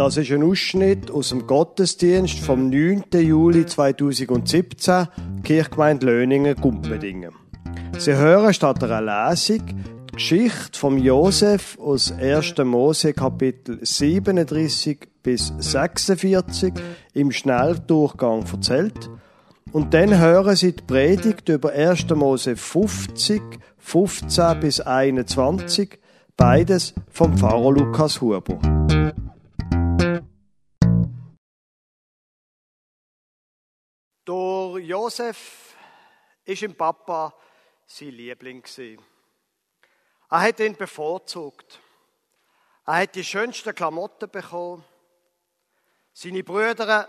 Das ist ein Ausschnitt aus dem Gottesdienst vom 9. Juli 2017, Kirchgemeinde Löningen, Gumpendingen. Sie hören statt einer Lesung die Geschichte von Josef aus 1. Mose Kapitel 37 bis 46 im Schnelldurchgang erzählt. Und dann hören Sie die Predigt über 1. Mose 50, 15 bis 21, beides vom Pfarrer Lukas Huber. Josef ist im Papa sein Liebling Er hat ihn bevorzugt. Er hat die schönsten Klamotten bekommen. Seine Brüder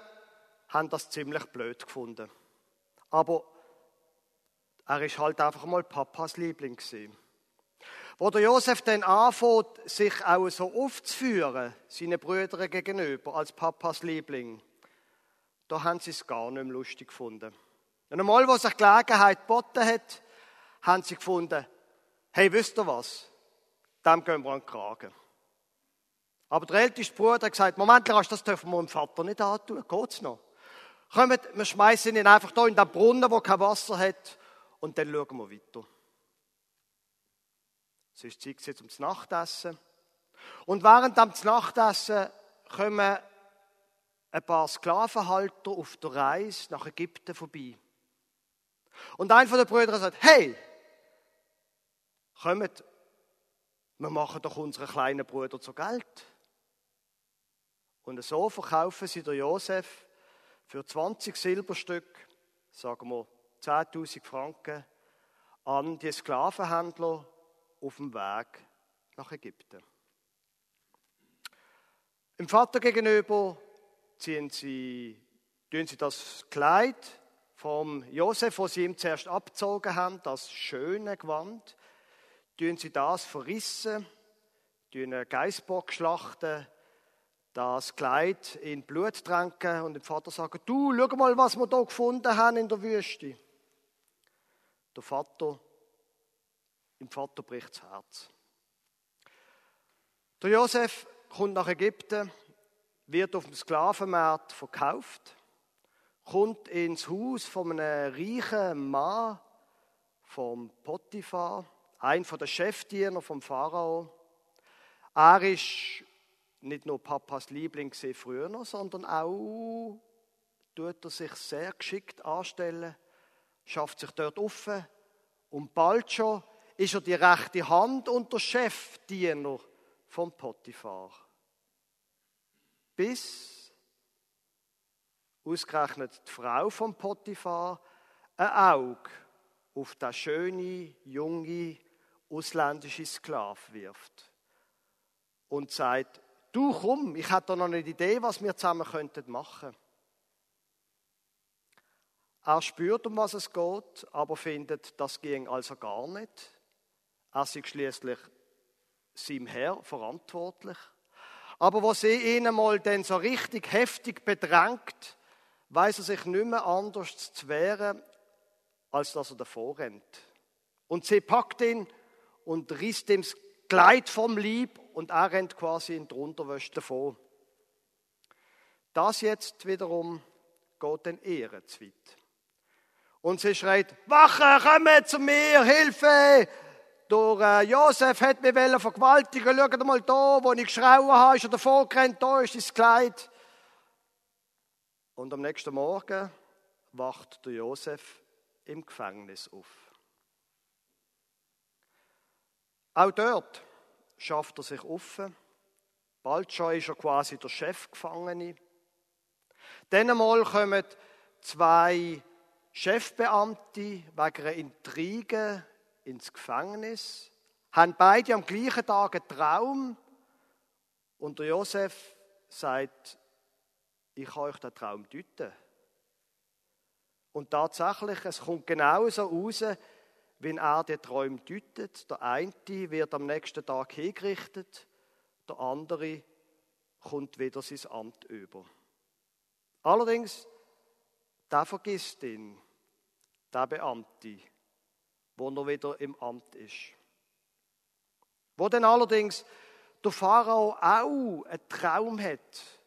haben das ziemlich blöd gefunden. Aber er ist halt einfach mal Papas Liebling gewesen. Wo der Josef dann anfängt, sich auch so aufzuführen, seinen Brüdern gegenüber, als Papas Liebling, da haben sie es gar nicht mehr lustig gefunden. Und einmal, wo sich Gelegenheit geboten hat, haben sie gefunden, hey, wisst ihr was? Dem gehen wir an den Kragen. Aber der älteste Bruder hat gesagt, Moment, das dürfen wir dem Vater nicht antun. Geht's noch? Kommt, wir schmeißen ihn einfach da in den Brunnen, wo kein Wasser hat, und dann schauen wir weiter. Es ist Zeit jetzt ums Nachtessen. Und während dem Nachtessen kommen ein paar Sklavenhalter auf der Reise nach Ägypten vorbei. Und ein von den Brüdern sagt, hey, kommt, wir machen doch unseren kleinen Bruder zu Geld. Und so verkaufen sie der Josef für 20 Silberstück, sagen wir 10.000 Franken, an die Sklavenhändler auf dem Weg nach Ägypten. Im Vater gegenüber ziehen sie, tun sie das Kleid vom Josef, das sie ihm zuerst abgezogen haben, das schöne Gewand, tun sie das verrissen, tun einen Geißbock schlachten, das Kleid in Blut tränken und dem Vater sagen, du, schau mal, was wir da gefunden haben in der Wüste. Der Vater, im Vater bricht das Herz. Der Josef kommt nach Ägypten, wird auf dem Sklavenmarkt verkauft, kommt ins Haus von einem reichen Mann, vom Potiphar, ein von den Chefdiener vom Pharao. Er ist nicht nur Papas Liebling früher, sondern auch tut er sich sehr geschickt anstellen, schafft sich dort offen und bald schon ist er die rechte Hand und der Chefdiener vom Potiphar. Bis ausgerechnet die Frau vom Potiphar ein Auge auf das schöne, junge, ausländische Sklav wirft und sagt, du komm, ich habe da noch eine Idee, was wir zusammen könnten machen. Er spürt, um was es geht, aber findet, das ging also gar nicht. Er ist schließlich seinem Herr verantwortlich. Aber wo sie ihn einmal dann so richtig heftig bedrängt, weiß er sich nicht mehr anders zu wehren, als dass er davor rennt. Und sie packt ihn und riss ihm das Kleid vom Lieb und er rennt quasi in die Unterwäsche davon. Das jetzt wiederum geht den Ehren zu weit. Und sie schreit, Wache, komm zu mir, Hilfe! Der äh, Josef hat mich vergewaltigen Schaut mal da, wo ich geschrauen habe, ist er davor gerannt, da ist das Kleid. Und am nächsten Morgen wacht der Josef im Gefängnis auf. Auch dort schafft er sich offen. Bald schon ist er quasi der Chefgefangene. Dann einmal kommen zwei Chefbeamte wegen einer Intrige ins Gefängnis, haben beide am gleichen Tag einen Traum und der Josef sagt, ich kann euch den Traum deuten. Und tatsächlich, es kommt genauso raus, wenn er den Traum deutet. Der eine wird am nächsten Tag hingerichtet, der andere kommt wieder sein Amt über. Allerdings, der vergisst ihn, der Beamte, wo er wieder im Amt ist. Wo dann allerdings der Pharao auch einen Traum hat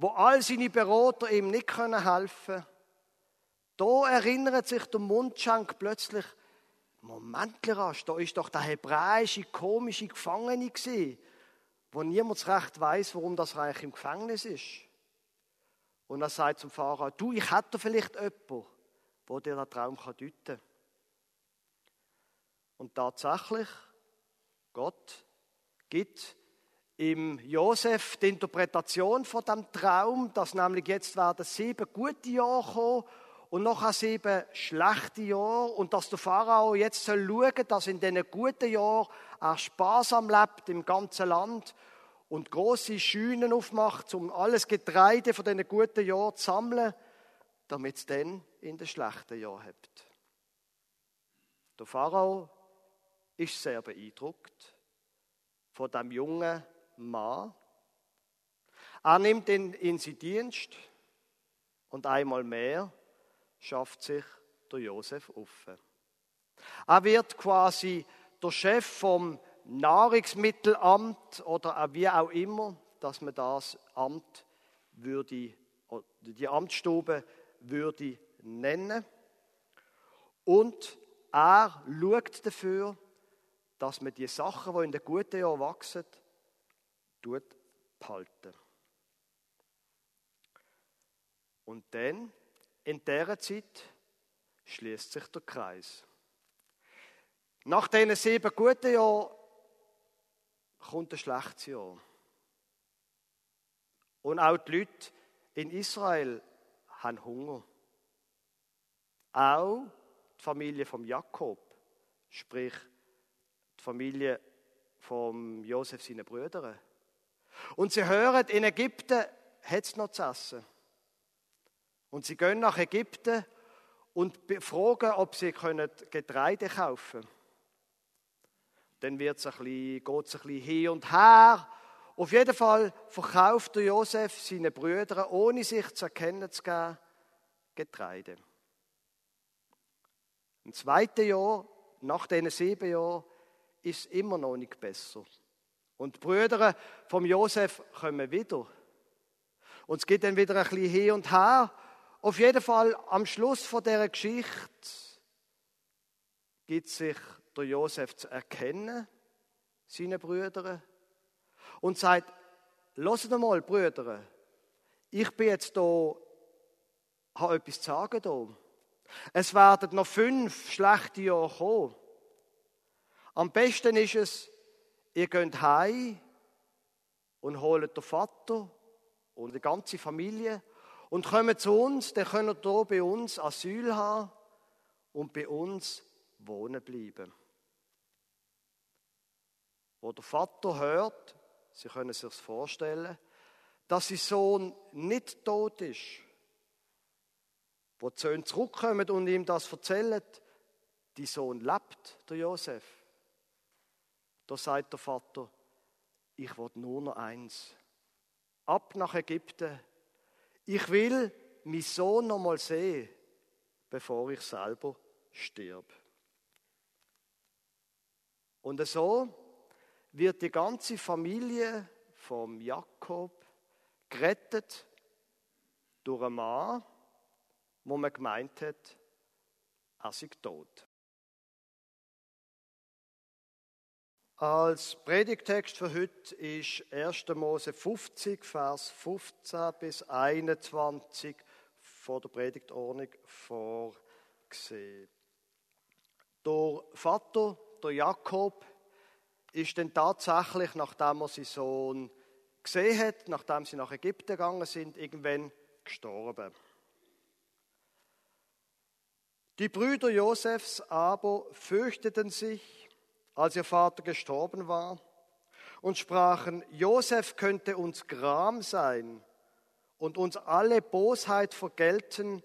wo all seine Berater ihm nicht können helfen. Da erinnert sich der Mundschank plötzlich, Moment, rasch, da ist doch der hebräische komische Gefangene gewesen, wo niemand recht weiß, warum das Reich im Gefängnis ist. Und er sagt zum Pharao, du, ich hätte vielleicht jemanden, wo dir den Traum deuten kann. Und tatsächlich, Gott gibt im Josef die Interpretation von dem Traum, dass nämlich jetzt werden sieben gute Jahre kommen und nachher sieben schlechte Jahre und dass der Pharao jetzt soll schauen, dass in diesen guten Jahren er sparsam lebt im ganzen Land und große Schünen aufmacht, um alles Getreide von diesen guten Jahren zu sammeln, damit es dann in den schlechten Jahren habt. Der Pharao ist sehr beeindruckt von dem jungen Mann. Er nimmt ihn in seinen Dienst und einmal mehr schafft sich der Josef auf. Er wird quasi der Chef vom Nahrungsmittelamt oder wie auch immer, dass man das Amt würde, die Amtsstube würde nennen. Und er schaut dafür, dass man die Sachen, die in den guten Jahren wachsen, tut behalten. Und dann, in dieser Zeit, schließt sich der Kreis. Nach diesen sieben guten Jahren kommt ein schlechtes Jahr. Und auch die Leute in Israel haben Hunger. Auch die Familie von Jakob, sprich die Familie von Josef seinen Brüdern. Und sie hören, in Ägypten hat es noch zu essen. Und sie gehen nach Ägypten und fragen, ob sie Getreide kaufen können. Dann geht es ein bisschen hin und her. Auf jeden Fall verkauft Josef seinen Brüdern, ohne sich zu erkennen zu geben, Getreide. Im zweiten Jahr, nach diesen sieben Jahren, ist immer noch nicht besser. Und die Brüder vom Josef kommen wieder. Und es geht dann wieder ein bisschen hin und her. Auf jeden Fall, am Schluss von dieser Geschichte gibt sich der Josef zu erkennen, seine Brüder, und sagt, lasst mal, Brüder, ich bin jetzt da, habe etwas zu sagen da. Es werden noch fünf schlechte Jahre kommen. Am besten ist es, ihr geht heim und holt den Vater und die ganze Familie und kommt zu uns, dann könnt ihr hier bei uns Asyl haben und bei uns wohnen bleiben. Wo der Vater hört, Sie können sich vorstellen, dass sein Sohn nicht tot ist. Wo die Söhne zurückkommen und ihm das erzählen, die Sohn lebt, der Josef. Da sagt der Vater, ich will nur noch eins. Ab nach Ägypten. Ich will meinen Sohn noch mal sehen, bevor ich selber stirb. Und so wird die ganze Familie vom Jakob gerettet durch einen Mann, wo man gemeint hat, er sei tot. Als Predigtext für heute ist 1. Mose 50, Vers 15 bis 21 vor der Predigtordnung vorgesehen. Der Vater, der Jakob, ist dann tatsächlich, nachdem er seinen Sohn gesehen hat, nachdem sie nach Ägypten gegangen sind, irgendwann gestorben. Die Brüder Josefs aber fürchteten sich, als ihr Vater gestorben war, und sprachen, Josef könnte uns Gram sein und uns alle Bosheit vergelten,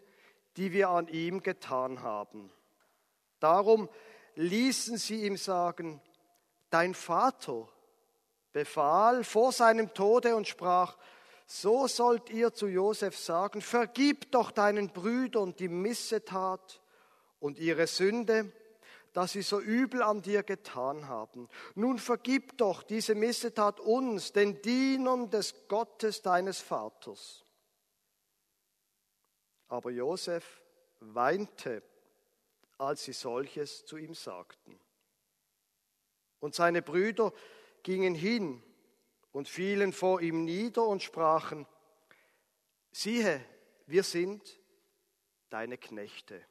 die wir an ihm getan haben. Darum ließen sie ihm sagen, dein Vater befahl vor seinem Tode und sprach, so sollt ihr zu Josef sagen, vergib doch deinen Brüdern die Missetat und ihre Sünde, dass sie so übel an dir getan haben. Nun vergib doch diese Missetat uns, den Dienern des Gottes deines Vaters. Aber Josef weinte, als sie solches zu ihm sagten. Und seine Brüder gingen hin und fielen vor ihm nieder und sprachen, siehe, wir sind deine Knechte.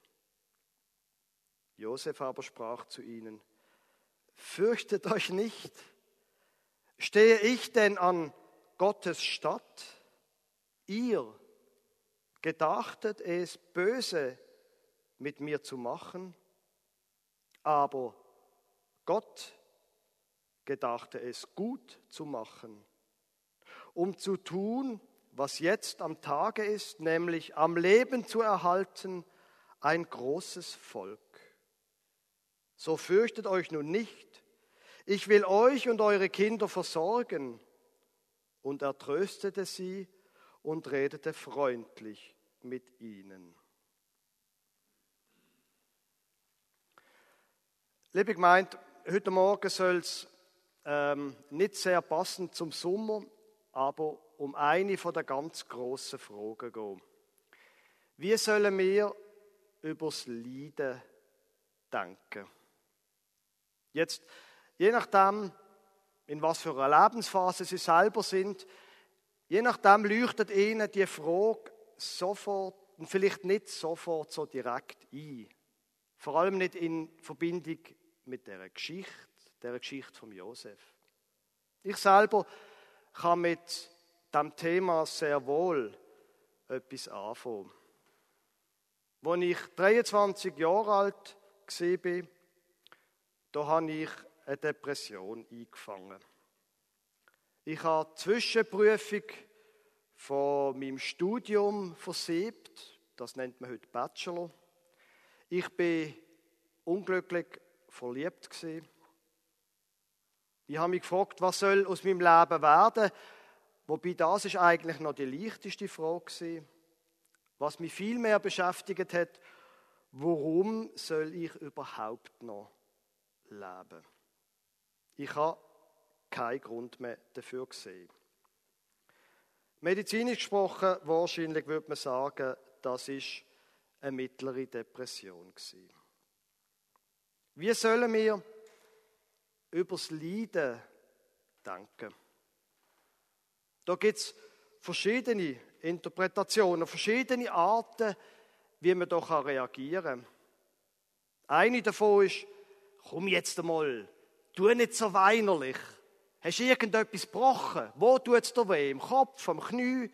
Josef aber sprach zu ihnen, fürchtet euch nicht, stehe ich denn an Gottes Statt? Ihr gedachtet es böse mit mir zu machen, aber Gott gedachte es gut zu machen, um zu tun, was jetzt am Tage ist, nämlich am Leben zu erhalten, ein großes Volk. So fürchtet euch nun nicht, ich will euch und eure Kinder versorgen. Und er tröstete sie und redete freundlich mit ihnen. Liebe Gemeinde, heute Morgen soll es ähm, nicht sehr passend zum Sommer, aber um eine von der ganz großen Fragen gehen. Wie sollen wir übers Leiden denken? Jetzt, je nachdem, in was für einer Lebensphase sie selber sind, je nachdem leuchtet ihnen die Frage sofort und vielleicht nicht sofort so direkt ein. Vor allem nicht in Verbindung mit der Geschichte, der Geschichte von Josef. Ich selber kann mit dem Thema sehr wohl etwas anfangen. Als ich 23 Jahre alt war, da habe ich eine Depression eingefangen. Ich habe die Zwischenprüfung von meinem Studium versiebt. Das nennt man heute Bachelor. Ich bin unglücklich verliebt gewesen. Ich habe mich gefragt, was soll aus meinem Leben werden? Wobei das ist eigentlich noch die leichteste Frage gewesen. Was mich viel mehr beschäftigt hat, warum soll ich überhaupt noch leben? Ich habe keinen Grund mehr dafür gesehen. Medizinisch gesprochen, wahrscheinlich würde man sagen, das ist eine mittlere Depression gewesen. Wie sollen wir übers Leiden denken? Da gibt es verschiedene Interpretationen, verschiedene Arten, wie man da reagieren kann. Eine davon ist, komm jetzt einmal, tu nicht so weinerlich. Hast du irgendetwas gebrochen? Wo tut es dir weh? Im Kopf, am Knie?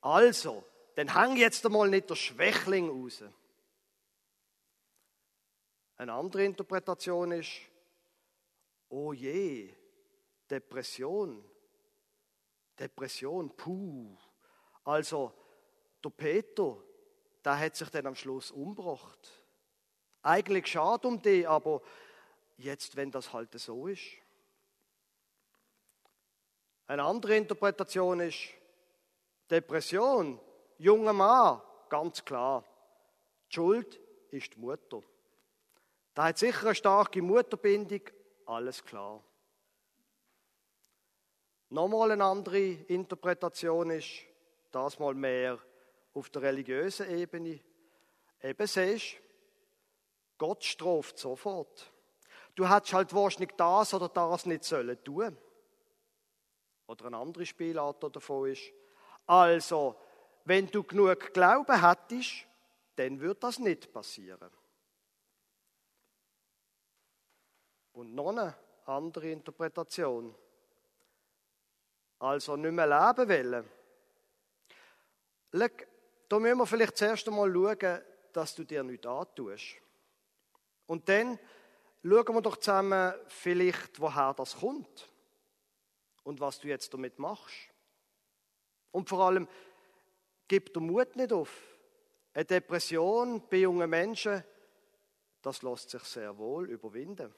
Also, dann hang jetzt einmal nicht der Schwächling raus. Eine andere Interpretation ist, oh je, Depression. Depression, puh. Also, der Peter, der hat sich dann am Schluss umgebracht. Eigentlich schade um die, aber jetzt, wenn das halt so ist. Eine andere Interpretation ist Depression, junger Mann, ganz klar. Die Schuld ist die Mutter. Da hat sicher eine starke Mutterbindung, alles klar. Nochmal eine andere Interpretation ist, das mal mehr auf der religiösen Ebene. Eben siehst, Gott straft sofort. Du hättest halt wahrscheinlich das oder das nicht sollen tun. Oder eine andere Spielart davon ist, also, wenn du genug Glauben hättest, dann wird das nicht passieren. Und noch eine andere Interpretation. Also nicht mehr leben wollen. Schau, da müssen wir vielleicht zuerst einmal schauen, dass du dir nichts antust. Und dann schauen wir doch zusammen vielleicht, woher das kommt und was du jetzt damit machst. Und vor allem, gib den Mut nicht auf. Eine Depression bei jungen Menschen, das lässt sich sehr wohl überwinden.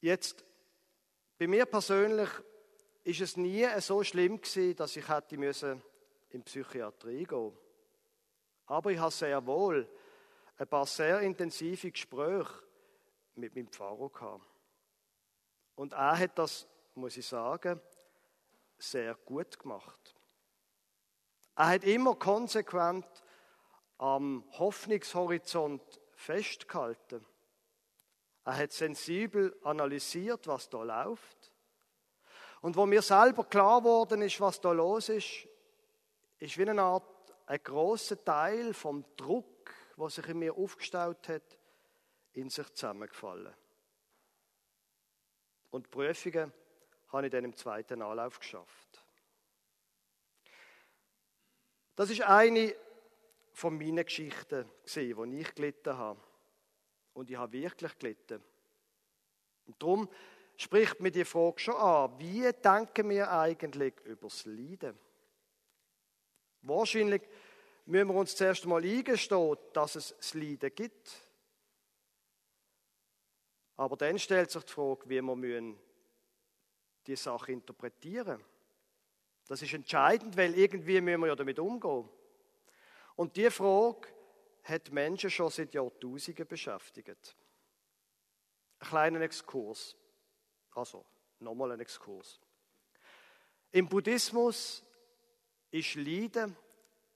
Jetzt, bei mir persönlich ist es nie so schlimm gewesen, dass ich hätte in Psychiatrie gehen. Aber ich habe sehr wohl ein paar sehr intensive Gespräche mit meinem Pfarrer gehabt. Und er hat das, muss ich sagen, sehr gut gemacht. Er hat immer konsequent am Hoffnungshorizont festgehalten. Er hat sensibel analysiert, was da läuft. Und wo mir selber klar geworden ist, was da los ist, ist wie eine Art, ein großer Teil vom Druck, was sich in mir aufgestaut hat, in sich zusammengefallen. Und die Prüfungen habe ich dann im zweiten Anlauf geschafft. Das ist eine von meinen Geschichten, die ich gelitten habe. Und ich habe wirklich gelitten. Und darum spricht mir die Frage schon an, wie denken wir eigentlich über das Leiden? Wahrscheinlich müssen wir uns zuerst einmal eingestehen, dass es das Leiden gibt. Aber dann stellt sich die Frage, wie wir die Sache interpretieren Das ist entscheidend, weil irgendwie müssen wir ja damit umgehen. Und die Frage hat Menschen schon seit Jahrtausenden beschäftigt. Ein kleiner Exkurs. Also, nochmal ein Exkurs. Im Buddhismus ist Leiden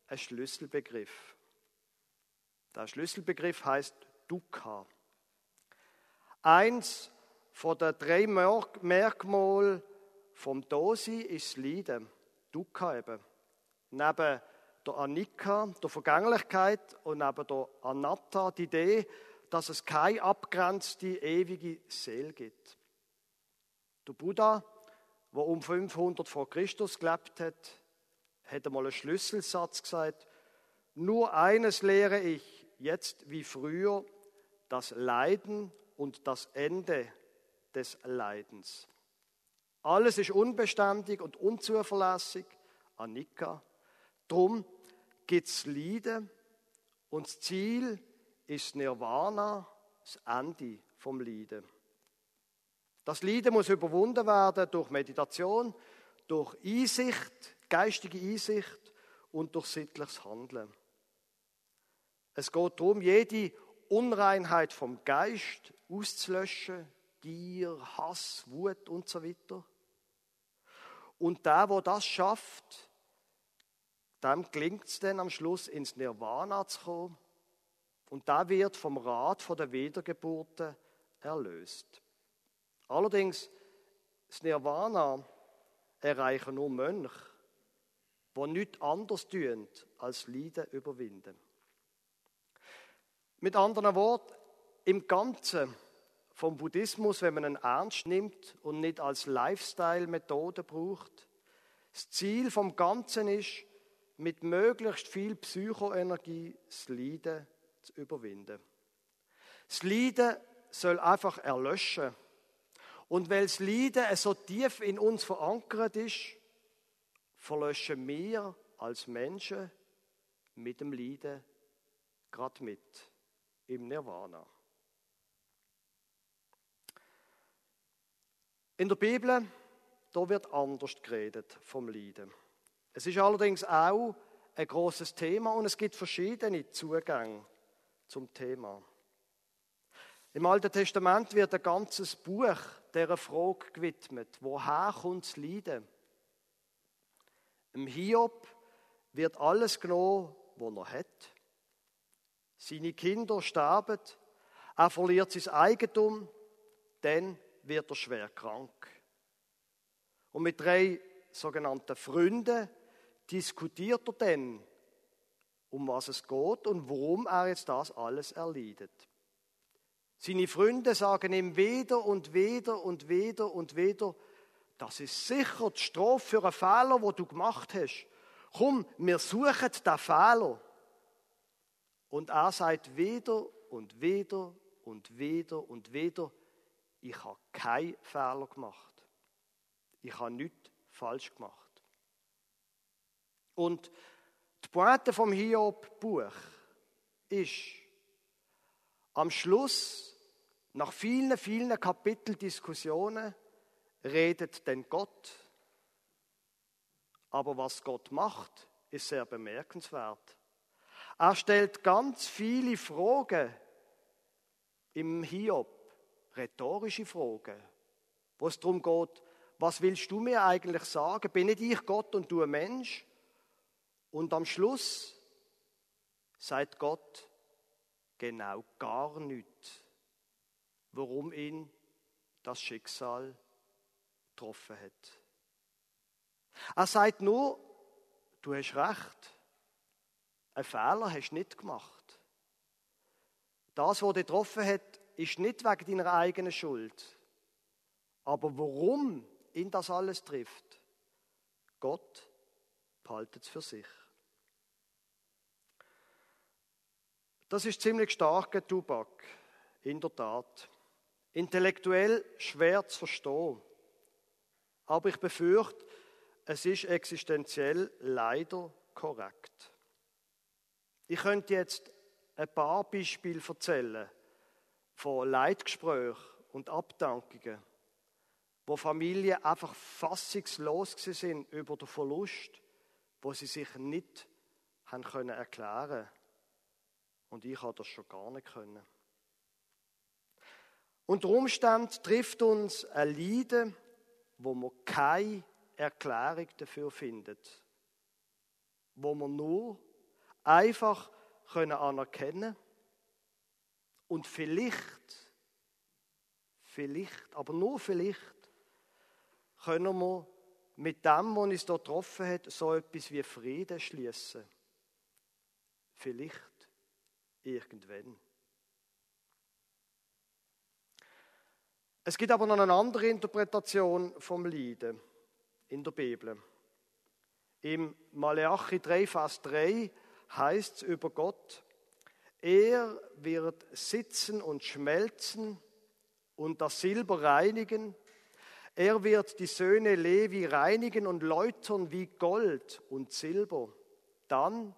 ein Schlüsselbegriff. Der Schlüsselbegriff heißt Dukkha. Eins von den drei Merkmalen vom Dosi ist das Leiden. Dukkha eben. Neben der Anika, der Vergänglichkeit und neben der Anatta, die Idee, dass es keine abgrenzte, ewige Seele gibt. Der Buddha, der um 500 vor Christus gelebt hat, hat einmal einen Schlüsselsatz gesagt, nur eines lehre ich jetzt wie früher, das Leiden und das Ende des Leidens. Alles ist unbeständig und unzuverlässig, Anika. Drum gibt es Leiden und das Ziel ist Nirvana, das Ende vom Leiden. Das Leiden muss überwunden werden durch Meditation, durch Einsicht, geistige Einsicht und durch sittliches Handeln. Es geht darum, jede Unreinheit vom Geist auszulöschen, Gier, Hass, Wut und so weiter. Und der, wo das schafft, dem gelingt es dann am Schluss ins Nirvana zu kommen und da wird vom Rat von der Wiedergeburten erlöst. Allerdings, das Nirvana erreichen nur Mönche, die nichts anderes tun, als Leiden überwinden. Mit anderen Worten, im Ganzen vom Buddhismus, wenn man ihn ernst nimmt und nicht als Lifestyle-Methode braucht, das Ziel vom Ganzen ist, mit möglichst viel Psychoenergie das Leiden zu überwinden. Das Leiden soll einfach erlöschen. Und weil das Leiden so tief in uns verankert ist, verlöschen wir als Menschen mit dem Leiden gerade mit im Nirvana. In der Bibel, da wird anders geredet vom Leiden. Es ist allerdings auch ein großes Thema und es gibt verschiedene Zugänge zum Thema. Im Alten Testament wird ein ganzes Buch der Frage gewidmet: Woher kommt das Leiden? Im Hiob wird alles genommen, was er hat. Seine Kinder sterben, er verliert sein Eigentum, dann wird er schwer krank. Und mit drei sogenannten Freunden diskutiert er dann, um was es geht und warum er jetzt das alles erleidet. Seine Freunde sagen ihm wieder und wieder und wieder und wieder, das ist sicher die Strafe für einen Fehler, wo du gemacht hast. Komm, wir suchen den Fehler. Und er sagt wieder und wieder und wieder und wieder, ich habe keinen Fehler gemacht. Ich habe nichts falsch gemacht. Und die Pointe vom Hiob-Buch ist, am Schluss, nach vielen, vielen Kapiteldiskussionen, redet denn Gott. Aber was Gott macht, ist sehr bemerkenswert. Er stellt ganz viele Fragen im Hiob, rhetorische Fragen, wo es darum geht, was willst du mir eigentlich sagen? Bin nicht ich Gott und du ein Mensch? Und am Schluss sagt Gott genau gar nichts, warum ihn das Schicksal getroffen hat. Er sagt nur, du hast recht, ein Fehler hast du nicht gemacht. Das, was dich getroffen hat, ist nicht wegen deiner eigenen Schuld. Aber warum ihn das alles trifft, Gott behaltet es für sich. Das ist ziemlich starker Tubak, in der Tat. Intellektuell schwer zu verstehen. Aber ich befürchte, es ist existenziell leider korrekt. Ich könnte jetzt ein paar Beispiele erzählen von Leitgesprächen und Abdankungen, wo Familien einfach fassungslos sind über den Verlust, wo sie sich nicht haben können erklären und ich habe das schon gar nicht können. Unter Umständen trifft uns ein Leiden, wo man keine Erklärung dafür findet, wo man nur einfach können anerkennen und vielleicht, vielleicht, aber nur vielleicht, können wir mit dem, was uns dort getroffen hat, so etwas wie Frieden schließen. Vielleicht irgendwann. Es gibt aber noch eine andere Interpretation vom Leiden in der Bibel. Im Maleachi 3, Vers 3 heißt es über Gott, er wird sitzen und schmelzen und das Silber reinigen. Er wird die Söhne Levi reinigen und läutern wie Gold und Silber. Dann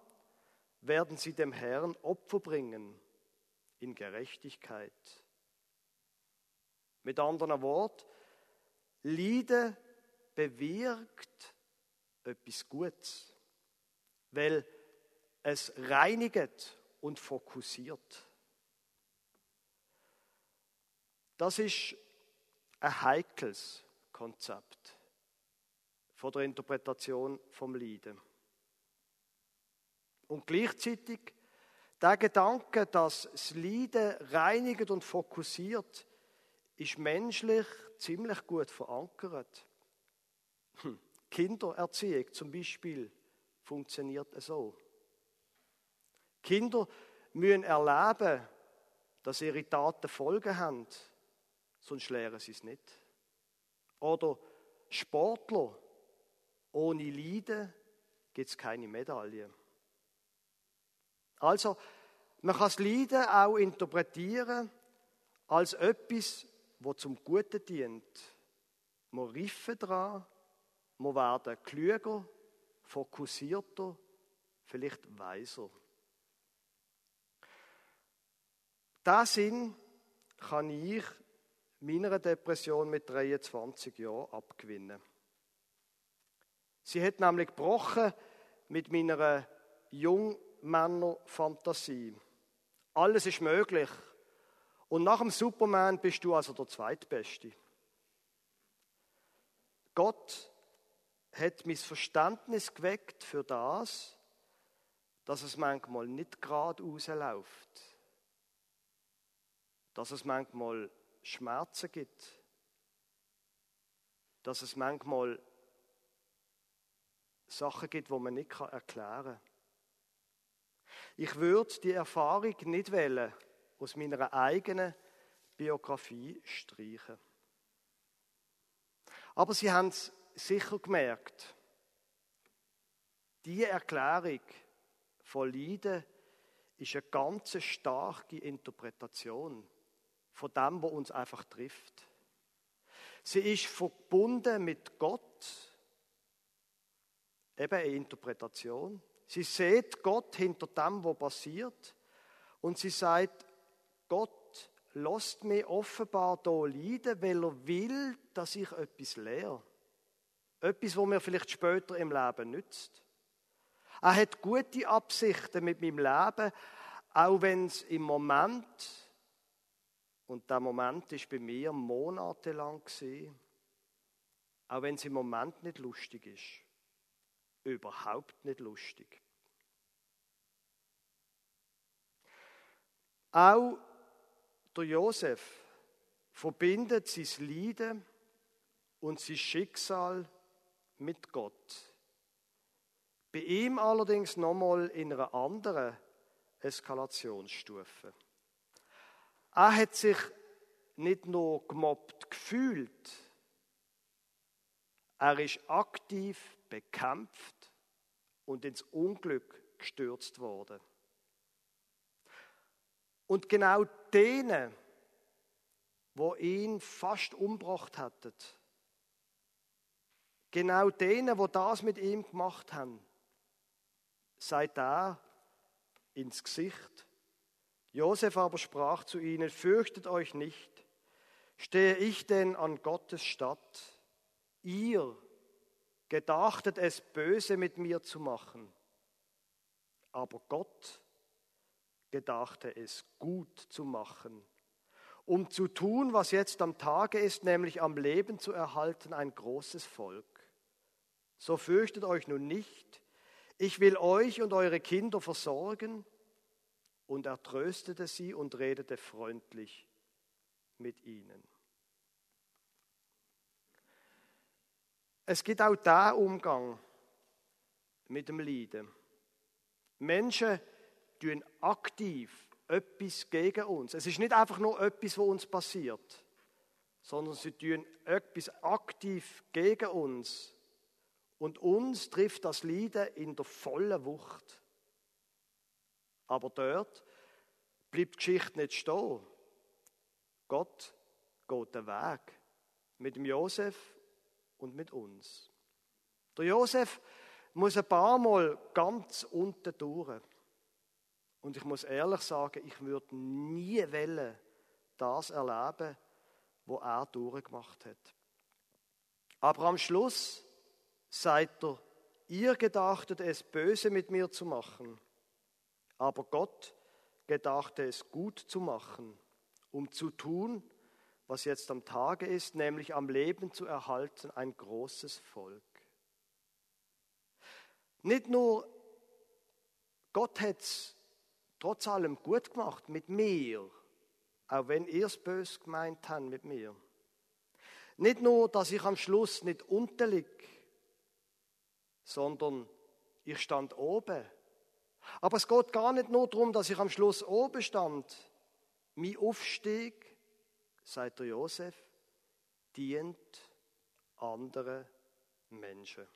werden sie dem Herrn Opfer bringen in Gerechtigkeit. Mit anderen Worten, Liebe bewirkt etwas Gutes, weil es reinigt und fokussiert. Das ist ein heikles Konzept von der Interpretation vom Leiden. Und gleichzeitig der Gedanke, dass das Leiden reinigt und fokussiert, ist menschlich ziemlich gut verankert. Hm. Kindererziehung zum Beispiel funktioniert so. Kinder müssen erleben, dass ihre Taten Folgen haben, sonst lernen sie es nicht. Oder Sportler, ohne Leiden gibt es keine Medaille. Also, man kann das Leiden auch interpretieren als etwas, wo zum Guten dient. Wir riffen daran, wir werden klüger, fokussierter, vielleicht weiser. Diesen Sinn kann ich meiner Depression mit 23 Jahren abgewinnen. Sie hat nämlich gebrochen mit meiner Jungmänner-Fantasie. Alles ist möglich. Und nach dem Superman bist du also der Zweitbeste. Gott hat mein Verständnis geweckt für das, dass es manchmal nicht geradeaus läuft. Dass es manchmal Schmerzen gibt. Dass es manchmal Sachen gibt, wo man nicht erklären kann. Ich würde die Erfahrung nicht wählen aus meiner eigenen Biografie streichen. Aber Sie haben es sicher gemerkt, die Erklärung von Leiden ist eine ganz starke Interpretation von dem, was uns einfach trifft. Sie ist verbunden mit Gott, eben eine Interpretation. Sie sieht Gott hinter dem, was passiert, und sie sagt, Gott lässt mich offenbar hier leiden, weil er will, dass ich etwas lehre. Etwas, was mir vielleicht später im Leben nützt. Er hat gute Absichten mit meinem Leben, auch wenn es im Moment, und der Moment ist bei mir monatelang gewesen, auch wenn es im Moment nicht lustig ist. Überhaupt nicht lustig. Auch der Josef verbindet sein Leiden und sein Schicksal mit Gott. Bei ihm allerdings nochmal in einer anderen Eskalationsstufe. Er hat sich nicht nur gemobbt gefühlt, er ist aktiv bekämpft und ins Unglück gestürzt worden. Und genau denen, wo ihn fast umgebracht hätten, genau denen, wo das mit ihm gemacht haben, sagt er ins Gesicht. Josef aber sprach zu ihnen, fürchtet euch nicht, stehe ich denn an Gottes Statt? Ihr gedachtet es böse mit mir zu machen, aber Gott gedachte es gut zu machen, um zu tun, was jetzt am Tage ist, nämlich am Leben zu erhalten ein großes Volk. So fürchtet euch nun nicht, ich will euch und eure Kinder versorgen. Und er tröstete sie und redete freundlich mit ihnen. Es gibt auch da Umgang mit dem Leiden. Menschen tun aktiv etwas gegen uns. Es ist nicht einfach nur etwas, was uns passiert, sondern sie tun etwas aktiv gegen uns und uns trifft das Leiden in der vollen Wucht. Aber dort bleibt die Geschichte nicht stehen. Gott geht den Weg mit dem Josef und mit uns. Der Josef muss ein paar Mal ganz unten durch. Und ich muss ehrlich sagen, ich würde nie wollen, das erleben, wo er durchgemacht hat. Aber am Schluss sagt er, ihr gedachtet es böse mit mir zu machen, aber Gott gedachte es gut zu machen, um zu tun, was jetzt am Tage ist, nämlich am Leben zu erhalten ein großes Volk. Nicht nur Gott hat es trotz allem gut gemacht mit mir, auch wenn ihr es böse gemeint habt mit mir. Nicht nur, dass ich am Schluss nicht unterliege, sondern ich stand oben. Aber es geht gar nicht nur darum, dass ich am Schluss oben stand. Mein Aufstieg, sagt der Josef, dient anderen Menschen.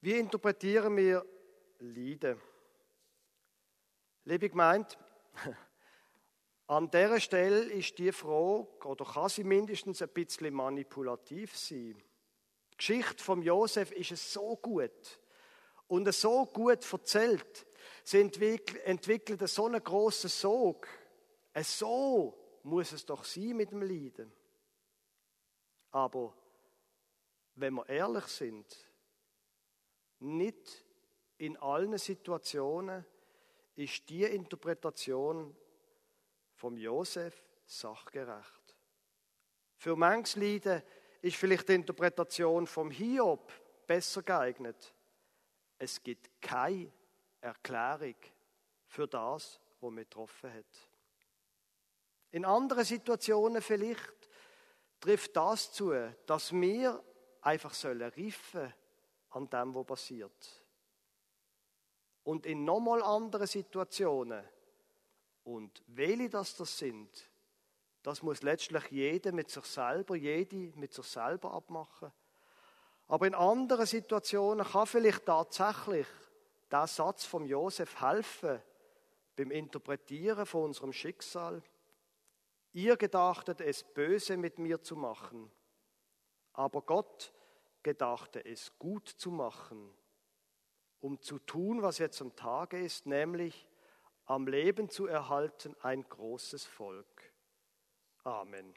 Wie interpretieren wir Leiden? Liebe gemeint, an dieser Stelle ist die Frage, oder kann sie mindestens ein bisschen manipulativ sein. Die Geschichte von Josef ist es so gut und so gut erzählt. Sie entwickelt so einen grossen Sog. So muss es doch sein mit dem Leiden. Aber wenn wir ehrlich sind, nicht in allen Situationen ist die Interpretation vom Josef sachgerecht. Für manches Leiden ist vielleicht die Interpretation vom Hiob besser geeignet. Es gibt keine Erklärung für das, was man getroffen hat. In anderen Situationen vielleicht trifft das zu, dass wir einfach sollen riffen an dem, was passiert. Und in nochmal anderen Situationen und welche das das sind, das muss letztlich jeder mit sich selber, jede mit sich selber abmachen. Aber in anderen Situationen kann vielleicht tatsächlich der Satz vom Josef helfen beim Interpretieren von unserem Schicksal. Ihr gedachtet es böse mit mir zu machen, aber Gott gedachte es gut zu machen, um zu tun, was jetzt am Tage ist, nämlich am Leben zu erhalten ein großes Volk. Amen.